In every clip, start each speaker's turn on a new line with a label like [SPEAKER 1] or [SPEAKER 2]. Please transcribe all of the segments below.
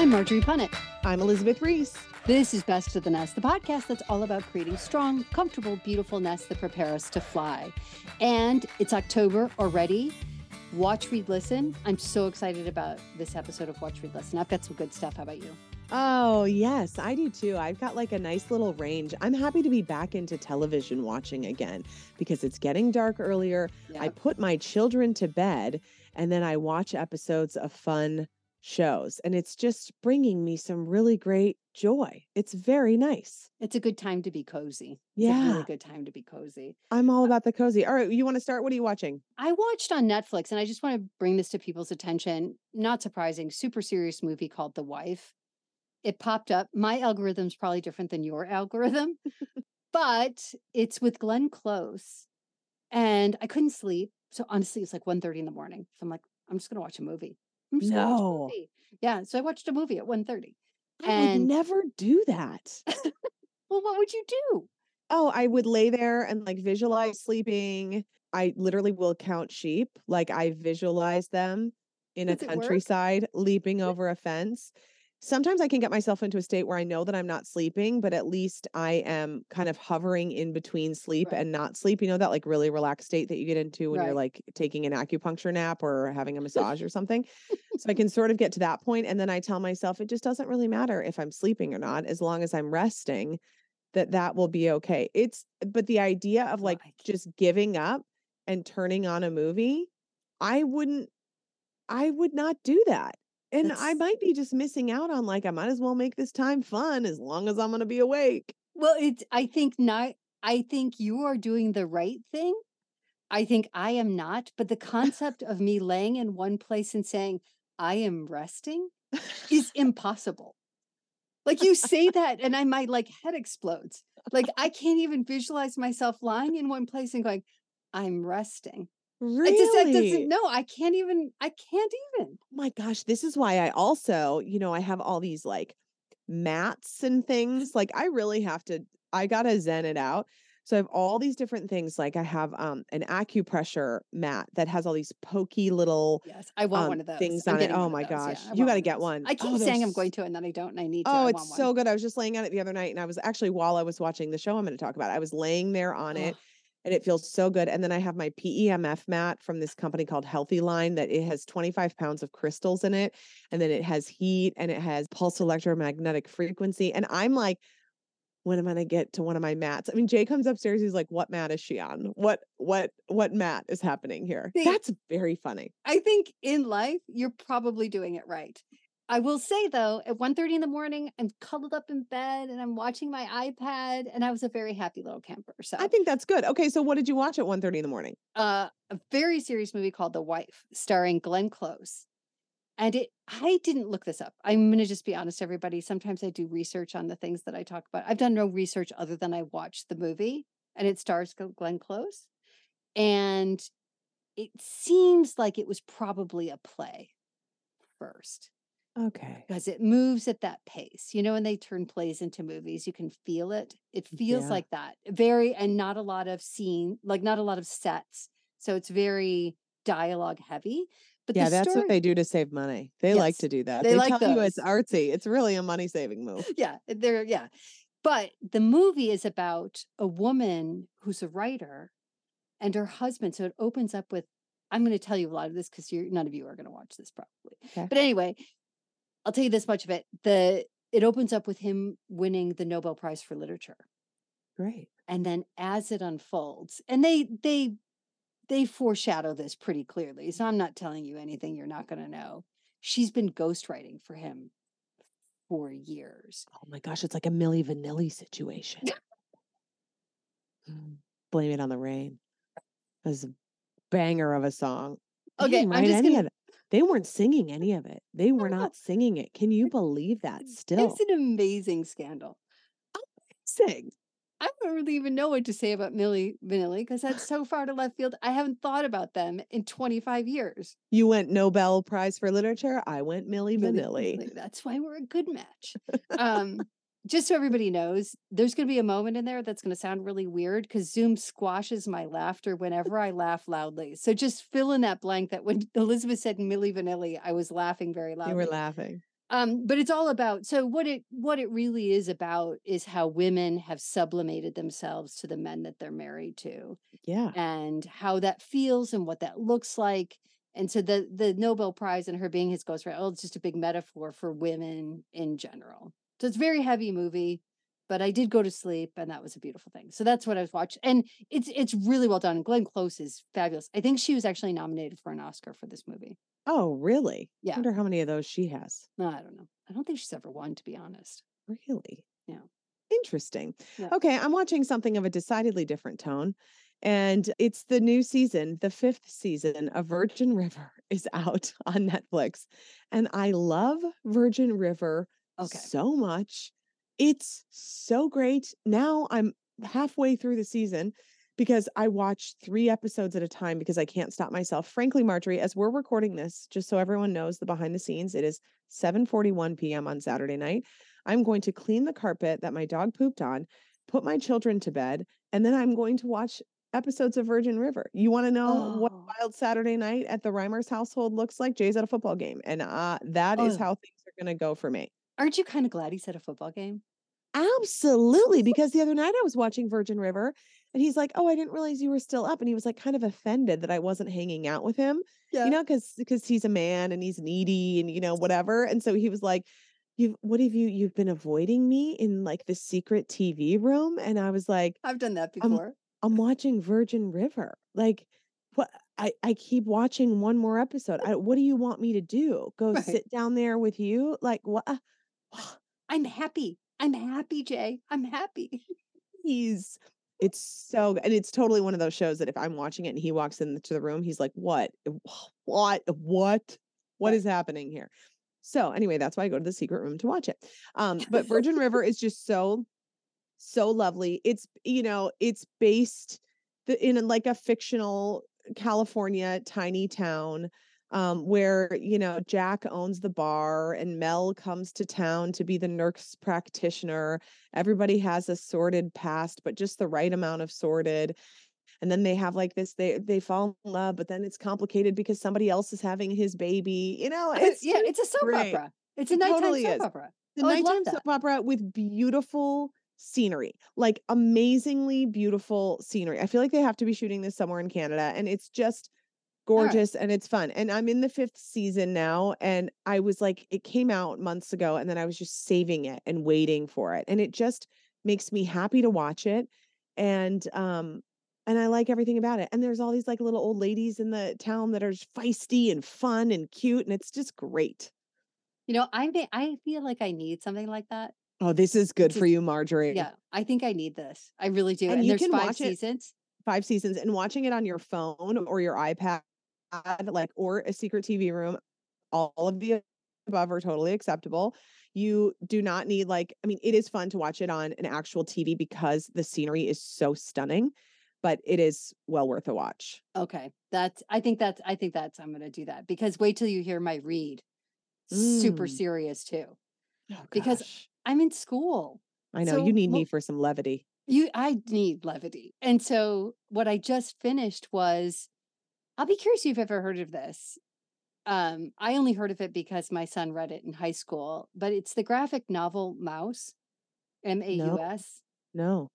[SPEAKER 1] I'm Margery Punnett.
[SPEAKER 2] I'm Elizabeth Ries.
[SPEAKER 1] This is Best to the Nest, the podcast that's all about creating strong, comfortable, beautiful nests that prepare us to fly. And it's October already. Watch, read, listen. I'm so excited about this episode of Watch, read, listen. I've got some good stuff. How about you?
[SPEAKER 2] Oh, yes, I do too. I've got like a nice little range. I'm happy to be back into television watching again because it's getting dark earlier. I put my children to bed and then I watch episodes of fun shows and it's just bringing me some really great joy. It's very nice.
[SPEAKER 1] It's a good time to be cozy. It's a
[SPEAKER 2] Yeah.
[SPEAKER 1] really good time to be cozy.
[SPEAKER 2] I'm all uh about the cozy. All right, you want to start? What are you watching?
[SPEAKER 1] I watched on Netflix, and I just want to bring this to people's attention. Not surprising, super serious movie called The Wife. It popped up. My algorithm's probably different than your algorithm, but it's with Glenn Close, and I couldn't sleep. So honestly, it's like 1.30 in the morning. So I'm like, I'm just gonna watch a movie. I'm just a
[SPEAKER 2] No.
[SPEAKER 1] Yeah. So I watched a movie at 1.30.
[SPEAKER 2] I would never do that.
[SPEAKER 1] Well, what would you do?
[SPEAKER 2] Oh, I would lay there and like visualize sleeping. I literally will count sheep. Like I visualize them in a
[SPEAKER 1] Does work?
[SPEAKER 2] countryside leaping over a fence. Sometimes I can get myself into a state where I know that I'm not sleeping, but at least I am kind of hovering in between sleep
[SPEAKER 1] Right.
[SPEAKER 2] and not sleep. You know, that like really relaxed state that you get into when you're like taking an acupuncture nap or having a massage or something. So I can sort of get to that point, And then I tell myself it just doesn't really matter if I'm sleeping or not, as long as I'm resting that that will be okay. It's but the idea of like
[SPEAKER 1] Right.
[SPEAKER 2] just giving up and turning on a movie, I wouldn't I would not do that. And I might be just missing out on like I might as well make this time fun as long as I'm going to be awake.
[SPEAKER 1] Well, it's I think not I think you are doing the right thing. I think I am not, but the concept of me laying in one place and saying I am resting is impossible. Like you say that and I my like head explodes. Like I can't even visualize myself lying in one place and going I'm resting.
[SPEAKER 2] Really?
[SPEAKER 1] It just doesn't no, I can't even I can't even.
[SPEAKER 2] Oh my gosh, this is why I also, you know, I have all these like mats and things. Like I really have to I got to zen it out. So I have all these different things like I have um an acupressure mat that has all these pokey little
[SPEAKER 1] Yes, I want
[SPEAKER 2] um,
[SPEAKER 1] one of those.
[SPEAKER 2] things
[SPEAKER 1] I'm
[SPEAKER 2] on it. Oh my
[SPEAKER 1] those,
[SPEAKER 2] gosh,
[SPEAKER 1] I
[SPEAKER 2] you got to get one.
[SPEAKER 1] I keep
[SPEAKER 2] Oh,
[SPEAKER 1] saying I'm going to and then I don't and I need to.
[SPEAKER 2] Oh, it's so good. I was just laying on it the other night and I was actually while I was watching the show I'm going to talk about, I was laying there on it. And it feels so good. And then I have my PEMF mat from this company called Healthy Line that it has 25 pounds of crystals in it. And then it has heat and it has pulse electromagnetic frequency. And I'm like, when am I gonna get to one of my mats? I mean, Jay comes upstairs, he's like, What mat is she on? What what what mat is happening here?
[SPEAKER 1] See-
[SPEAKER 2] That's very funny.
[SPEAKER 1] I think in life you're probably doing it right. I will say though, at 1:30 in the morning, I'm cuddled up in bed and I'm watching my iPad, and I was a very happy little camper. So
[SPEAKER 2] I think that's good. Okay, so what did you watch at 1 in the morning?
[SPEAKER 1] uh, a very serious movie called The Wife, starring Glenn Close. And it I didn't look this up. I'm gonna just be honest, everybody. Sometimes I do research on the things that I talk about. I've done no research other than I watched the movie and it stars Glenn Close. And it seems like it was probably a play first
[SPEAKER 2] Okay.
[SPEAKER 1] because it moves at that pace. You know, when they turn plays into movies, you can feel it. It feels
[SPEAKER 2] Yeah.
[SPEAKER 1] like that. Very, and not a lot of scene, like not a lot of sets. So it's very dialogue heavy. But
[SPEAKER 2] Yeah, that's
[SPEAKER 1] story,
[SPEAKER 2] what they do to save money. They like to do that.
[SPEAKER 1] they
[SPEAKER 2] They,
[SPEAKER 1] like
[SPEAKER 2] tell you it's artsy. It's really a money saving move.
[SPEAKER 1] yeah, they're, yeah. But the movie is about a woman who's a writer and her husband. So it opens up with, I'm going to tell you a lot of this because you're none of you are going to watch this probably.
[SPEAKER 2] Okay.
[SPEAKER 1] But anyway, I'll tell you this much of it. The it opens up with him winning the Nobel Prize for Literature.
[SPEAKER 2] Great.
[SPEAKER 1] And then as it unfolds, and they they they foreshadow this pretty clearly. So I'm not telling you anything you're not going to know. She's been ghostwriting for him for years.
[SPEAKER 2] Oh my gosh, it's like a Milli Vanilli situation. Mm, blame It on the Rain. It was a banger of a song.
[SPEAKER 1] Okay, I'm just gonna.
[SPEAKER 2] They weren't singing any of it. They were not singing it. Can you believe that still?
[SPEAKER 1] It's an amazing scandal.
[SPEAKER 2] Sing.
[SPEAKER 1] I don't really even know what to say about Milli Vanilli because that's so far to left field. I haven't thought about them in 25 years.
[SPEAKER 2] You went Nobel Prize for Literature. I went Millie
[SPEAKER 1] Milli
[SPEAKER 2] Vanilli.
[SPEAKER 1] Vanilli, That's why we're a good match. Um, just so everybody knows, there's going to be a moment in there that's going to sound really weird because Zoom squashes my laughter whenever I laugh loudly. So just fill in that blank that when Elizabeth said Milli Vanilli, I was laughing very loudly.
[SPEAKER 2] You were laughing.
[SPEAKER 1] um but it's all about so what it what it really is about is how women have sublimated themselves to the men that they're married to
[SPEAKER 2] Yeah.
[SPEAKER 1] and how that feels and what that looks like and so the the nobel prize and her being his ghostwriter oh it's just a big metaphor for women in general so it's a very heavy movie but i did go to sleep and that was a beautiful thing so that's what i was watching and it's it's really well done glenn close is fabulous i think she was actually nominated for an oscar for this movie
[SPEAKER 2] Oh, really?
[SPEAKER 1] Yeah.
[SPEAKER 2] wonder how many of those she has.
[SPEAKER 1] no i don't know i don't think she's ever won to be honest
[SPEAKER 2] Really?
[SPEAKER 1] Yeah.
[SPEAKER 2] Interesting.
[SPEAKER 1] Yeah.
[SPEAKER 2] Okay, I'm watching something of a decidedly different tone. And it's the new season, the fifth season of Virgin River is out on Netflix. And I love Virgin River
[SPEAKER 1] Okay.
[SPEAKER 2] so much. It's so great. Now I'm halfway through the season because I watch three episodes at a time because I can't stop myself. Frankly, Margery, as we're recording this, just so everyone knows the behind the scenes, it is 7:41 p.m. on Saturday night. I'm going to clean the carpet that my dog pooped on, put my children to bed, and then I'm going to watch episodes of Virgin River. You want to know what
[SPEAKER 1] Oh.
[SPEAKER 2] wild Saturday night at the Reimers household looks like? Jay's at a football game, and uh, that is
[SPEAKER 1] Oh.
[SPEAKER 2] how things are going to go for me.
[SPEAKER 1] Aren't you kind of glad he's at a football game?
[SPEAKER 2] Absolutely. Because the other night I was watching Virgin River and he's like, Oh, I didn't realize you were still up. And he was like kind of offended that I wasn't hanging out with him,
[SPEAKER 1] Yeah.
[SPEAKER 2] you know, because because he's a man and he's needy and you know, whatever. And so he was like, You've what have you you've been avoiding me in like the secret TV room? And I was like,
[SPEAKER 1] I've done that before.
[SPEAKER 2] I'm watching Virgin River. Like what I, I keep watching one more episode. I, what do you want me to do? Go
[SPEAKER 1] Right.
[SPEAKER 2] sit down there with you? Like what?
[SPEAKER 1] I'm happy. I'm happy, Jay. I'm happy.
[SPEAKER 2] he's it's so and it's totally one of those shows that if I'm watching it and he walks into the room, he's like, What? What? What? What is happening here? So anyway, that's why I go to the secret room to watch it. Um, but Virgin River is just so, so lovely. It's you know, it's based in like a fictional California tiny town um, where you know Jack owns the bar and Mel comes to town to be the nurse practitioner. Everybody has a sordid past, but just the right amount of sordid. And then they have like this, they they fall in love, but then it's complicated because somebody else is having his baby. You know, it's
[SPEAKER 1] yeah, it's a soap
[SPEAKER 2] great.
[SPEAKER 1] opera. It's a
[SPEAKER 2] It
[SPEAKER 1] nighttime
[SPEAKER 2] totally
[SPEAKER 1] soap
[SPEAKER 2] is.
[SPEAKER 1] opera.
[SPEAKER 2] the
[SPEAKER 1] Oh,
[SPEAKER 2] nighttime soap opera with beautiful scenery, like amazingly beautiful scenery. I feel like they have to be shooting this somewhere in Canada, and it's just
[SPEAKER 1] Right.
[SPEAKER 2] gorgeous and it's fun. And I'm in the fifth season now, and I was like, it came out months ago, and then I was just saving it and waiting for it, and it just makes me happy to watch it, and um. And I like everything about it. And there's all these like little old ladies in the town that are feisty and fun and cute. And it's just great.
[SPEAKER 1] You know, I may, I feel like I need something like that.
[SPEAKER 2] Oh, this is good for you, Margery.
[SPEAKER 1] Yeah, I think I need this. I really do.
[SPEAKER 2] And
[SPEAKER 1] And,
[SPEAKER 2] you
[SPEAKER 1] there's
[SPEAKER 2] can
[SPEAKER 1] five
[SPEAKER 2] watch it
[SPEAKER 1] seasons.
[SPEAKER 2] five seasons and watching it on your phone or your iPad, like or a secret TV room, all of the above are totally acceptable. You do not need like, I mean, it is fun to watch it on an actual TV because the scenery is so stunning, but it is well worth a watch.
[SPEAKER 1] Okay, that's. I think that's. I think that's. I'm going to do that because wait till you hear my read. Super
[SPEAKER 2] Mm.
[SPEAKER 1] serious too.
[SPEAKER 2] Oh,
[SPEAKER 1] Because. I'm in school.
[SPEAKER 2] I know
[SPEAKER 1] so
[SPEAKER 2] you need
[SPEAKER 1] mo-
[SPEAKER 2] me for some levity.
[SPEAKER 1] You, I need levity. And so what I just finished was, I'll be curious if you've ever heard of this. Um, I only heard of it because my son read it in high school, but it's the graphic novel Maus, M A U S.
[SPEAKER 2] No.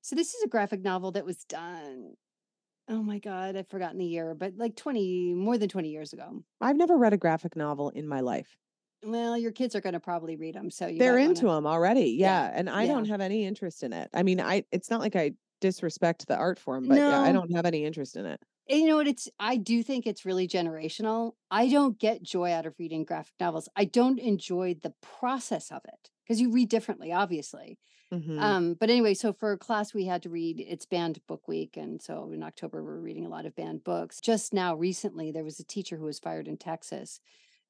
[SPEAKER 1] So this is a graphic novel that was done. Oh my God, I've forgotten the year, but like 20, more than 20 years ago.
[SPEAKER 2] I've never read a graphic novel in my life.
[SPEAKER 1] Well, your kids are going to probably read them. So you
[SPEAKER 2] They're into
[SPEAKER 1] wanna-
[SPEAKER 2] them already.
[SPEAKER 1] Yeah,
[SPEAKER 2] Yeah. And I
[SPEAKER 1] yeah.
[SPEAKER 2] don't have any interest in it. I mean, I it's not like I disrespect the art form, but yeah, I don't have any interest in it.
[SPEAKER 1] You know what? It's I do think it's really generational. I don't get joy out of reading graphic novels. I don't enjoy the process of it because you read differently, obviously.
[SPEAKER 2] Mhm.
[SPEAKER 1] Um, but anyway, so for class, we had to read, it's banned book week. And so in October, we're reading a lot of banned books. Just now, recently, there was a teacher who was fired in Texas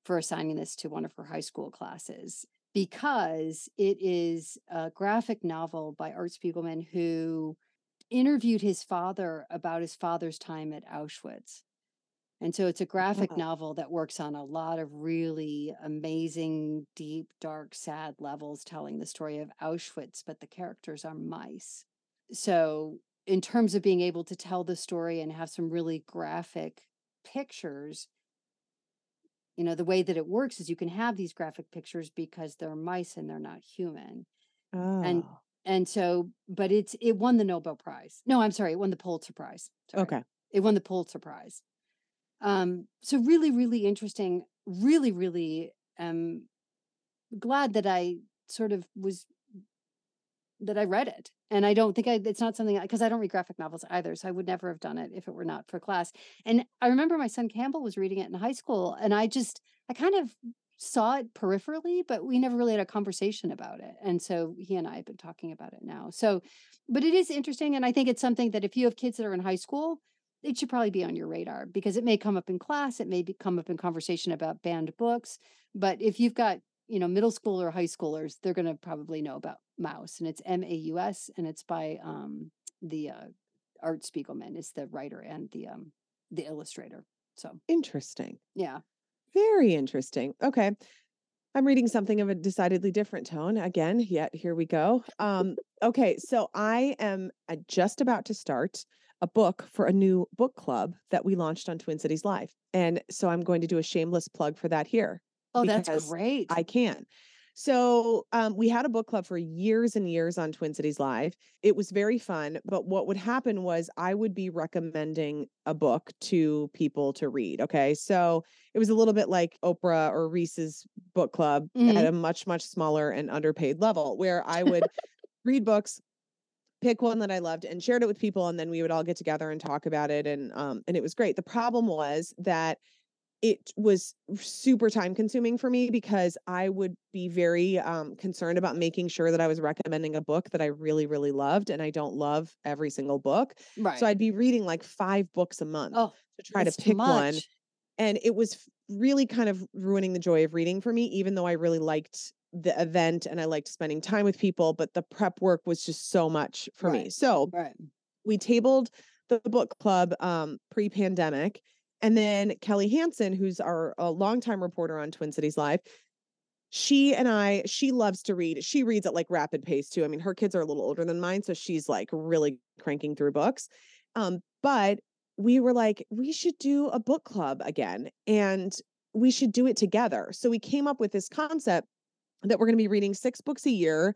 [SPEAKER 1] for assigning this to one of her high school classes because it is a graphic novel by Art Spiegelman who interviewed his father about his father's time at Auschwitz. And so it's a graphic
[SPEAKER 2] Wow.
[SPEAKER 1] novel that works on a lot of really amazing, deep, dark, sad levels, telling the story of Auschwitz, but the characters are mice. So, in terms of being able to tell the story and have some really graphic pictures, you know, the way that it works is you can have these graphic pictures because they're mice and they're not human. And
[SPEAKER 2] Oh,
[SPEAKER 1] and so, but it's it won the Nobel Prize. No, I'm sorry, it won the Pulitzer Prize. Sorry.
[SPEAKER 2] okay.
[SPEAKER 1] It won the Pulitzer Prize. Um, so really, really interesting. Really, really um glad that I sort of was that I read it. And I don't think I it's not something because I don't read graphic novels either. So I would never have done it if it were not for class. And I remember my son Campbell was reading it in high school, and I just I kind of saw it peripherally, but we never really had a conversation about it. And so he and I have been talking about it now. So, but it is interesting. And I think it's something that if you have kids that are in high school, it should probably be on your radar because it may come up in class, it may be, come up in conversation about banned books. But if you've got, you know, middle school or high schoolers, they're going to probably know about Maus and it's M A U S and it's by um, the uh, Art Spiegelman is the writer and the um, the illustrator. So
[SPEAKER 2] Interesting.
[SPEAKER 1] yeah,
[SPEAKER 2] Very interesting. Okay. I'm reading something of a decidedly different tone again, yet here we go. Um, okay, so I am uh, just about to start a book for a new book club that we launched on Twin Cities Live. And so I'm going to do a shameless plug for that here.
[SPEAKER 1] oh, that's great.
[SPEAKER 2] I can. So um, we had a book club for years and years on Twin Cities Live. It was very fun. But what would happen was I would be recommending a book to people to read. Okay. So it was a little bit like Oprah or Reese's book club
[SPEAKER 1] Mhm.
[SPEAKER 2] at a much, much smaller and underpaid level where I would read books pick one that I loved and shared it with people and then we would all get together and talk about it and um and it was great. The problem was that it was super time consuming for me because I would be very um concerned about making sure that I was recommending a book that I really really loved and I don't love every single book.
[SPEAKER 1] right.
[SPEAKER 2] So I'd be reading like 5 books a month
[SPEAKER 1] oh,
[SPEAKER 2] to try to pick one and it was really kind of ruining the joy of reading for me even though i really liked the event and i liked spending time with people but the prep work was just so much for me so
[SPEAKER 1] Right.
[SPEAKER 2] we tabled the book club um, pre-pandemic and then kelly hansen who's our a longtime reporter on twin cities live she and i she loves to read she reads at like rapid pace too i mean her kids are a little older than mine so she's like really cranking through books um, but we were like, we should do a book club again and we should do it together. So we came up with this concept that we're going to be reading six books a year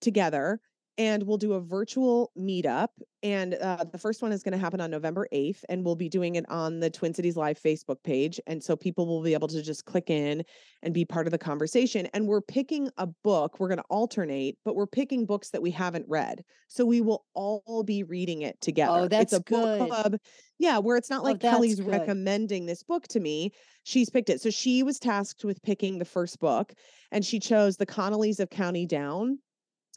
[SPEAKER 2] together and we'll do a virtual meetup. And uh, the first one is going to happen on November 8th, and we'll be doing it on the Twin Cities Live Facebook page. And so people will be able to just click in and be part of the conversation. And we're picking a book, we're going to alternate, but we're picking books that we haven't read. So we will all be reading it together.
[SPEAKER 1] Oh, that's
[SPEAKER 2] it's a
[SPEAKER 1] good.
[SPEAKER 2] book club. Yeah, where it's not
[SPEAKER 1] Oh,
[SPEAKER 2] like
[SPEAKER 1] that's
[SPEAKER 2] Kelly's
[SPEAKER 1] good.
[SPEAKER 2] recommending this book to me. She's picked it. So she was tasked with picking the first book, and she chose The Connellys of County Down.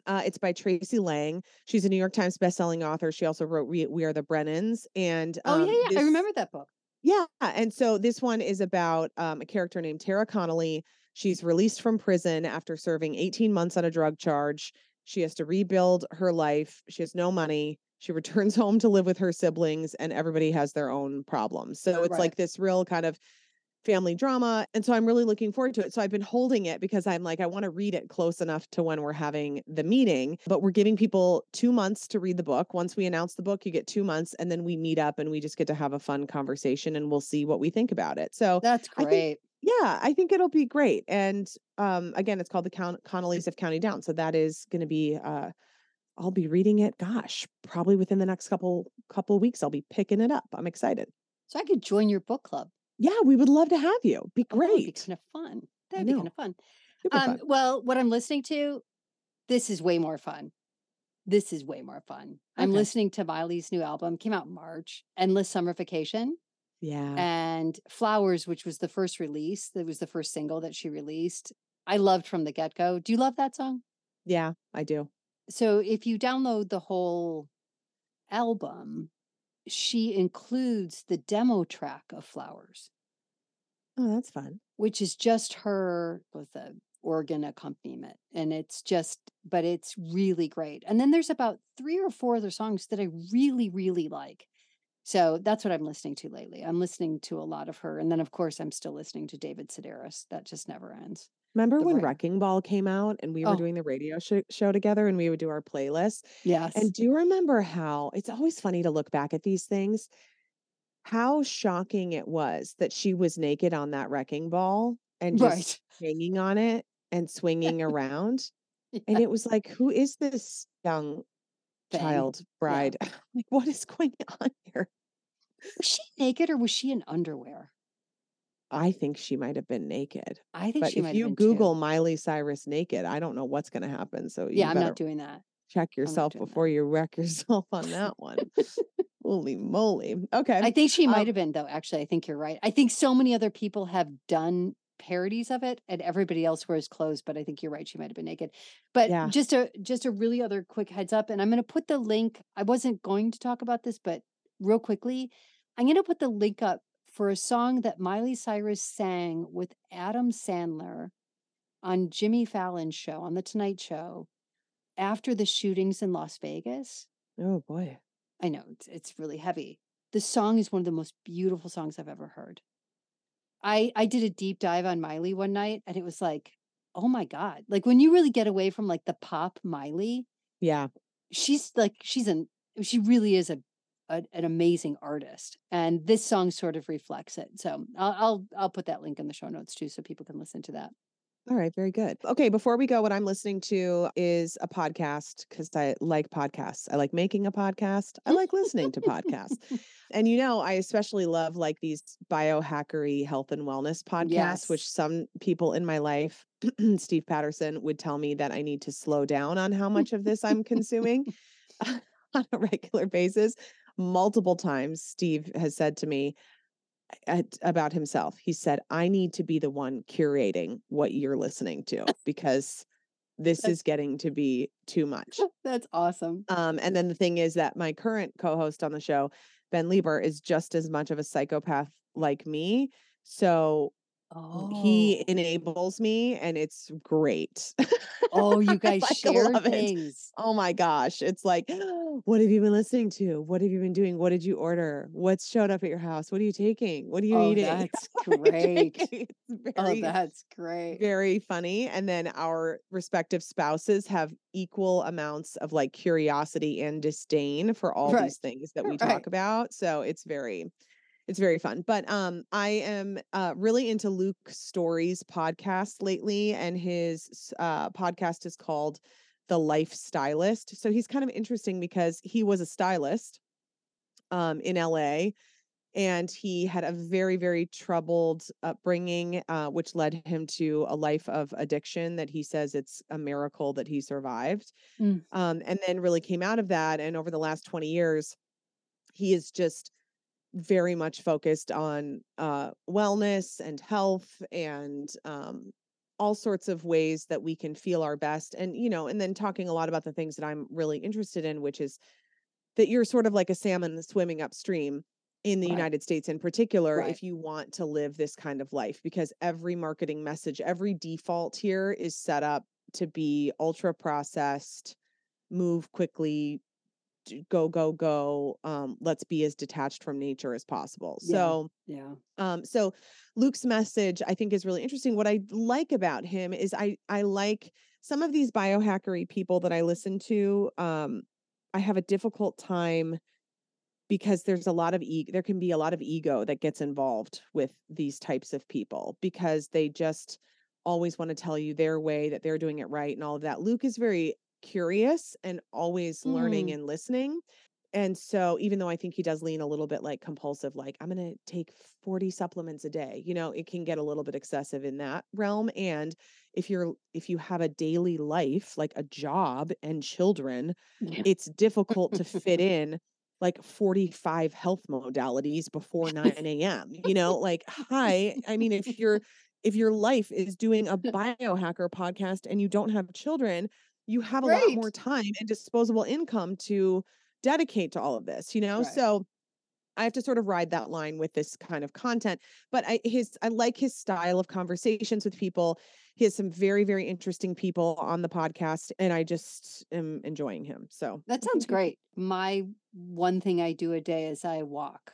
[SPEAKER 2] Uh, it's by Tracy Lange. She's a New York Times bestselling author. She also wrote We, we Are the Brennans. And
[SPEAKER 1] Oh
[SPEAKER 2] um,
[SPEAKER 1] yeah, yeah. I remember that book.
[SPEAKER 2] yeah. And so this one is about um, a character named Tara Connelly. She's released from prison after serving 18 months on a drug charge. She has to rebuild her life. She has no money. She returns home to live with her siblings, and everybody has their own problems. So it's
[SPEAKER 1] Right.
[SPEAKER 2] like this real kind of family drama. And so I'm really looking forward to it. So I've been holding it because I'm like, I want to read it close enough to when we're having the meeting. But we're giving people two months to read the book. Once we announce the book, you get two months, and then we meet up and we just get to have a fun conversation and we'll see what we think about it. So
[SPEAKER 1] That's
[SPEAKER 2] I think-
[SPEAKER 1] great.
[SPEAKER 2] yeah, I think it'll be great. And um, again, it's called the Con- Connelly's of County Down. So that is going to be. Uh, I'll be reading it. Gosh, probably within the next couple couple weeks, I'll be picking it up. I'm excited.
[SPEAKER 1] So I could join your book club.
[SPEAKER 2] Yeah, we would love to have you. Be
[SPEAKER 1] Oh, that would be
[SPEAKER 2] great.
[SPEAKER 1] kind of fun. That'd be kind of fun. Um,
[SPEAKER 2] fun.
[SPEAKER 1] well, what I'm listening to, this is way more fun. This is way more fun. I'm listening to Miley's new album, came out in March, Endless Summer Vacation,
[SPEAKER 2] Yeah.
[SPEAKER 1] and Flowers, which was the first release. That was the first single that she released. I loved from the get go. Do you love that song?
[SPEAKER 2] Yeah, I do.
[SPEAKER 1] so if you download the whole album, she includes the demo track of Flowers,
[SPEAKER 2] Oh, that's fun.
[SPEAKER 1] which is just her with a organ accompaniment. And it's just, but it's really great. And then there's about three or four other songs that I really, really like. So that's what I'm listening to lately. I'm listening to a lot of her. And then, of course, I'm still listening to David Sedaris. That just never ends.
[SPEAKER 2] Remember when
[SPEAKER 1] right-
[SPEAKER 2] Wrecking Ball came out and we were
[SPEAKER 1] Oh.
[SPEAKER 2] doing the radio sh- show together and we would do our playlist?
[SPEAKER 1] Yes.
[SPEAKER 2] And do you remember how it's always funny to look back at these things? How shocking it was that she was naked on that wrecking ball and just
[SPEAKER 1] right.
[SPEAKER 2] hanging on it and swinging around.
[SPEAKER 1] Yeah.
[SPEAKER 2] And it was like, who is this young
[SPEAKER 1] Thing.
[SPEAKER 2] child bride? like, what is going on here?
[SPEAKER 1] Was she naked or was she in underwear?
[SPEAKER 2] I think she might have been naked.
[SPEAKER 1] I think
[SPEAKER 2] But
[SPEAKER 1] she
[SPEAKER 2] if
[SPEAKER 1] might
[SPEAKER 2] you
[SPEAKER 1] have been too.
[SPEAKER 2] Google Miley Cyrus naked, I don't know what's going to happen. So you
[SPEAKER 1] Yeah, I'm not doing that.
[SPEAKER 2] check yourself
[SPEAKER 1] doing that.
[SPEAKER 2] before you wreck yourself on that one. Holy moly. Okay.
[SPEAKER 1] I think she
[SPEAKER 2] Um,
[SPEAKER 1] might have been though. Actually, I think you're right. I think so many other people have done parodies of it, and everybody else wears clothes. But I think you're right. She might have been naked. But
[SPEAKER 2] Yeah.
[SPEAKER 1] just a just a really other quick heads up, and I'm going to put the link. I wasn't going to talk about this, but real quickly, I'm going to put the link up for a song that Miley Cyrus sang with Adam Sandler on Jimmy Fallon's show on the Tonight Show after the shootings in Las Vegas.
[SPEAKER 2] oh boy.
[SPEAKER 1] I know it's it's really heavy. The song is one of the most beautiful songs I've ever heard. I I did a deep dive on Miley one night and it was like, oh my God. Like when you really get away from like the pop Miley,
[SPEAKER 2] Yeah.
[SPEAKER 1] she's like she's an she really is a, a an amazing artist. And this song sort of reflects it. So I'll I'll I'll put that link in the show notes too so people can listen to that.
[SPEAKER 2] All right, very good. Okay, before we go, what I'm listening to is a podcast because I like podcasts. I like making a podcast. I like listening to podcasts. And you know, I especially love like these biohackery health and wellness podcasts, which some people in my life, Steve Patterson, would tell me that I need to slow down on how much of this I'm consuming on a regular basis. Multiple times, Steve has said to me, at, about himself. He said, I need to be the one curating what you're listening to because this
[SPEAKER 1] That's-
[SPEAKER 2] is getting to be too much.
[SPEAKER 1] That's awesome.
[SPEAKER 2] Um, and then the thing is that my current co host on the show, Ben Leber, is just as much of a psychopath like me. So
[SPEAKER 1] Oh,
[SPEAKER 2] he oh. enables me and it's great.
[SPEAKER 1] oh, you guys
[SPEAKER 2] like,
[SPEAKER 1] share
[SPEAKER 2] love it. Oh my gosh. It's like, what have you been listening to? What have you been doing? What did you order? What's showed up at your house? What are you taking? What are you
[SPEAKER 1] Oh,
[SPEAKER 2] eating?
[SPEAKER 1] that's
[SPEAKER 2] What are you
[SPEAKER 1] great.
[SPEAKER 2] It's
[SPEAKER 1] Oh, that's great.
[SPEAKER 2] very funny. And then our respective spouses have equal amounts of like curiosity and disdain for all
[SPEAKER 1] Right.
[SPEAKER 2] these things that we
[SPEAKER 1] Right.
[SPEAKER 2] talk about. So it's very, it's very fun. But um, I am uh, really into Luke Storey's podcast lately, and his uh, podcast is called The Life Stylist. So he's kind of interesting because he was a stylist um, in LA and he had a very very troubled upbringing uh, which led him to a life of addiction that he says it's a miracle that he survived
[SPEAKER 1] Mm.
[SPEAKER 2] um, and then really came out of that and over the last 20 years he is just very much focused on uh, wellness and health and um, all sorts of ways that we can feel our best and you know and then talking a lot about the things that i'm really interested in which is that you're sort of like a salmon swimming upstream in the
[SPEAKER 1] Right.
[SPEAKER 2] United States in particular
[SPEAKER 1] Right.
[SPEAKER 2] if you want to live this kind of life because every marketing message every default here is set up to be ultra processed move quickly go go go um let's be as detached from nature as possible
[SPEAKER 1] Yeah.
[SPEAKER 2] so
[SPEAKER 1] Yeah.
[SPEAKER 2] um, so Luke's message I think is really interesting. What I like about him is I I like some of these biohackery people that I listen to. Um, I have a difficult time because there's a lot of ego there can be a lot of ego that gets involved with these types of people because they just always want to tell you their way that they're doing it right and all of that. Luke is very curious and always learning
[SPEAKER 1] Mm.
[SPEAKER 2] and listening. And so even though I think he does lean a little bit like compulsive, like I'm going to take 40 supplements a day, you know, it can get a little bit excessive in that realm. And if you're, if you have a daily life, like a job and children,
[SPEAKER 1] Yeah.
[SPEAKER 2] it's difficult to fit in like 45 health modalities before 9 a.m. You know, like, hi. I mean, if you're, if your life is doing a biohacker podcast and you don't have children, you have a lot more time and disposable income to dedicate to all of this, you know?
[SPEAKER 1] Right.
[SPEAKER 2] So I have to sort of ride that line with this kind of content. But I his I like his style of conversations with people. He has some very, very interesting people on the podcast, and I just am enjoying him. So
[SPEAKER 1] That sounds great. My one thing I do a day is I walk.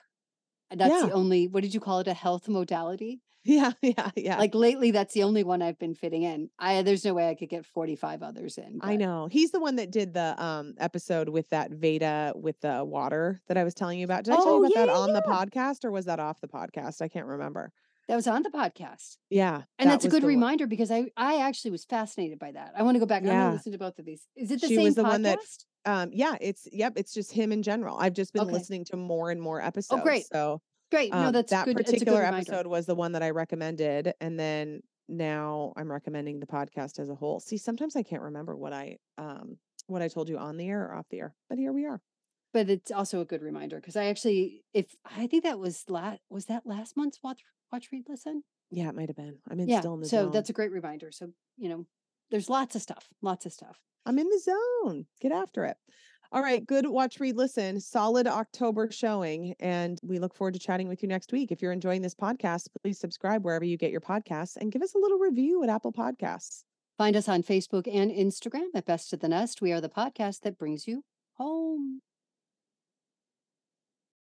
[SPEAKER 1] And That's
[SPEAKER 2] Yeah.
[SPEAKER 1] the only, what did you call it? A health modality?
[SPEAKER 2] Yeah, yeah, yeah.
[SPEAKER 1] Like lately, that's the only one I've been fitting in. I there's no way I could get 45 others in.
[SPEAKER 2] I know. He's the one that did the um episode with that Veda with the water that I was telling you about. Did I tell
[SPEAKER 1] Oh,
[SPEAKER 2] you about
[SPEAKER 1] yeah,
[SPEAKER 2] that
[SPEAKER 1] yeah,
[SPEAKER 2] on the podcast or was that off the podcast? I can't remember.
[SPEAKER 1] That was on the podcast.
[SPEAKER 2] Yeah.
[SPEAKER 1] And
[SPEAKER 2] that
[SPEAKER 1] that's a good
[SPEAKER 2] the one.
[SPEAKER 1] reminder because I I actually was fascinated by that. I want to go back. I'm
[SPEAKER 2] Yeah.
[SPEAKER 1] listen to both of these. Is it the
[SPEAKER 2] She
[SPEAKER 1] same
[SPEAKER 2] was the
[SPEAKER 1] podcast?
[SPEAKER 2] one that Um yeah, it's yep, it's just him in general. I've just been
[SPEAKER 1] Okay.
[SPEAKER 2] listening to more and more episodes.
[SPEAKER 1] Oh, great.
[SPEAKER 2] So
[SPEAKER 1] Great. no,
[SPEAKER 2] um,
[SPEAKER 1] that's
[SPEAKER 2] that
[SPEAKER 1] good. It's a good
[SPEAKER 2] particular episode was the one that I recommended. And then now I'm recommending the podcast as a whole. See, sometimes I can't remember what I um what I told you on the air or off the air, but here we are.
[SPEAKER 1] But it's also a good reminder because I actually, if I think that was last, was that last month's watch, watch, read, listen?
[SPEAKER 2] Yeah, it might have been. I'm in
[SPEAKER 1] yeah.
[SPEAKER 2] still in the
[SPEAKER 1] so
[SPEAKER 2] zone.
[SPEAKER 1] that's a great reminder. So, you know, there's lots of stuff, lots of stuff.
[SPEAKER 2] I'm in the zone. Get after it. All right. Good watch, read, listen. Solid October showing. And we look forward to chatting with you next week. If you're enjoying this podcast, please subscribe wherever you get your podcasts and give us a little review at Apple Podcasts.
[SPEAKER 1] Find us on Facebook and Instagram at Best to the Nest. We are the podcast that brings you home.